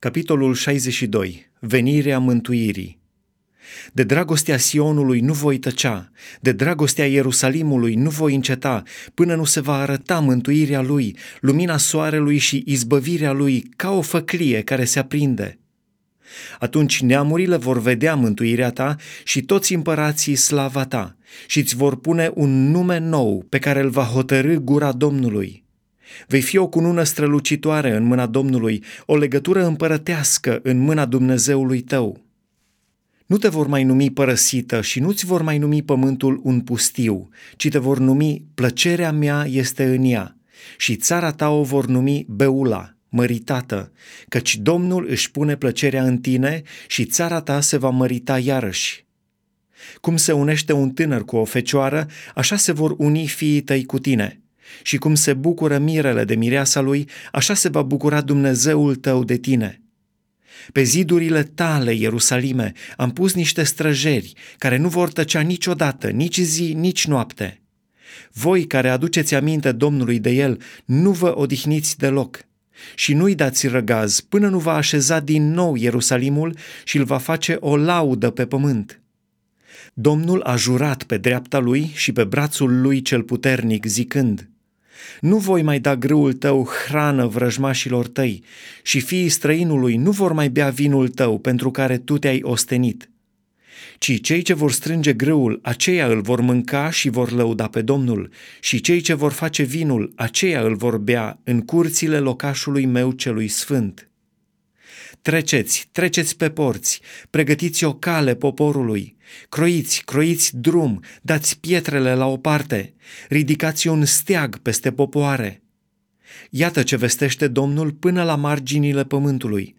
Capitolul 62. Venirea mântuirii. De dragostea Sionului nu voi tăcea, de dragostea Ierusalimului nu voi înceta, până nu se va arăta mântuirea lui, lumina soarelui și izbăvirea lui ca o făclie care se aprinde. Atunci neamurile vor vedea mântuirea ta și toți împărații slava ta și îți vor pune un nume nou pe care îl va hotărâ gura Domnului. Vei fi o cunună strălucitoare în mâna Domnului, o legătură împărătească în mâna Dumnezeului tău. Nu te vor mai numi părăsită și nu-ți vor mai numi pământul un pustiu, ci te vor numi plăcerea mea este în ea și țara ta o vor numi Beula, măritată, căci Domnul își pune plăcerea în tine și țara ta se va mărita iarăși. Cum se unește un tânăr cu o fecioară, așa se vor uni fiii tăi cu tine – și cum se bucură mirele de mireasa lui, așa se va bucura Dumnezeul tău de tine. Pe zidurile tale, Ierusalime, am pus niște străjeri care nu vor tăcea niciodată, nici zi, nici noapte. Voi care aduceți aminte Domnului de el, nu vă odihniți deloc și nu-i dați răgaz până nu va așeza din nou Ierusalimul și îl va face o laudă pe pământ. Domnul a jurat pe dreapta lui și pe brațul lui cel puternic, zicând – nu voi mai da grâul tău hrană vrăjmașilor tăi și fiii străinului nu vor mai bea vinul tău pentru care tu te-ai ostenit. Ci cei ce vor strânge grâul, aceia îl vor mânca și vor lăuda pe Domnul, și cei ce vor face vinul, aceia îl vor bea în curțile locașului meu celui sfânt. Treceți, treceți pe porți, pregătiți o cale poporului, croiți, croiți drum, dați pietrele la o parte, ridicați un steag peste popoare. Iată ce vestește Domnul până la marginile pământului.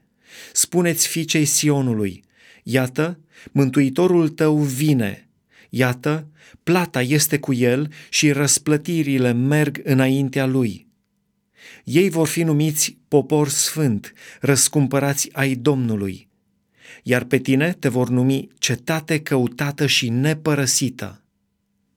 Spuneți fiicei Sionului, iată, Mântuitorul tău vine, iată, plata este cu el și răsplătirile merg înaintea lui. Ei vor fi numiți popor sfânt, răscumpărați ai Domnului, iar pe tine te vor numi cetate căutată și nepărăsită.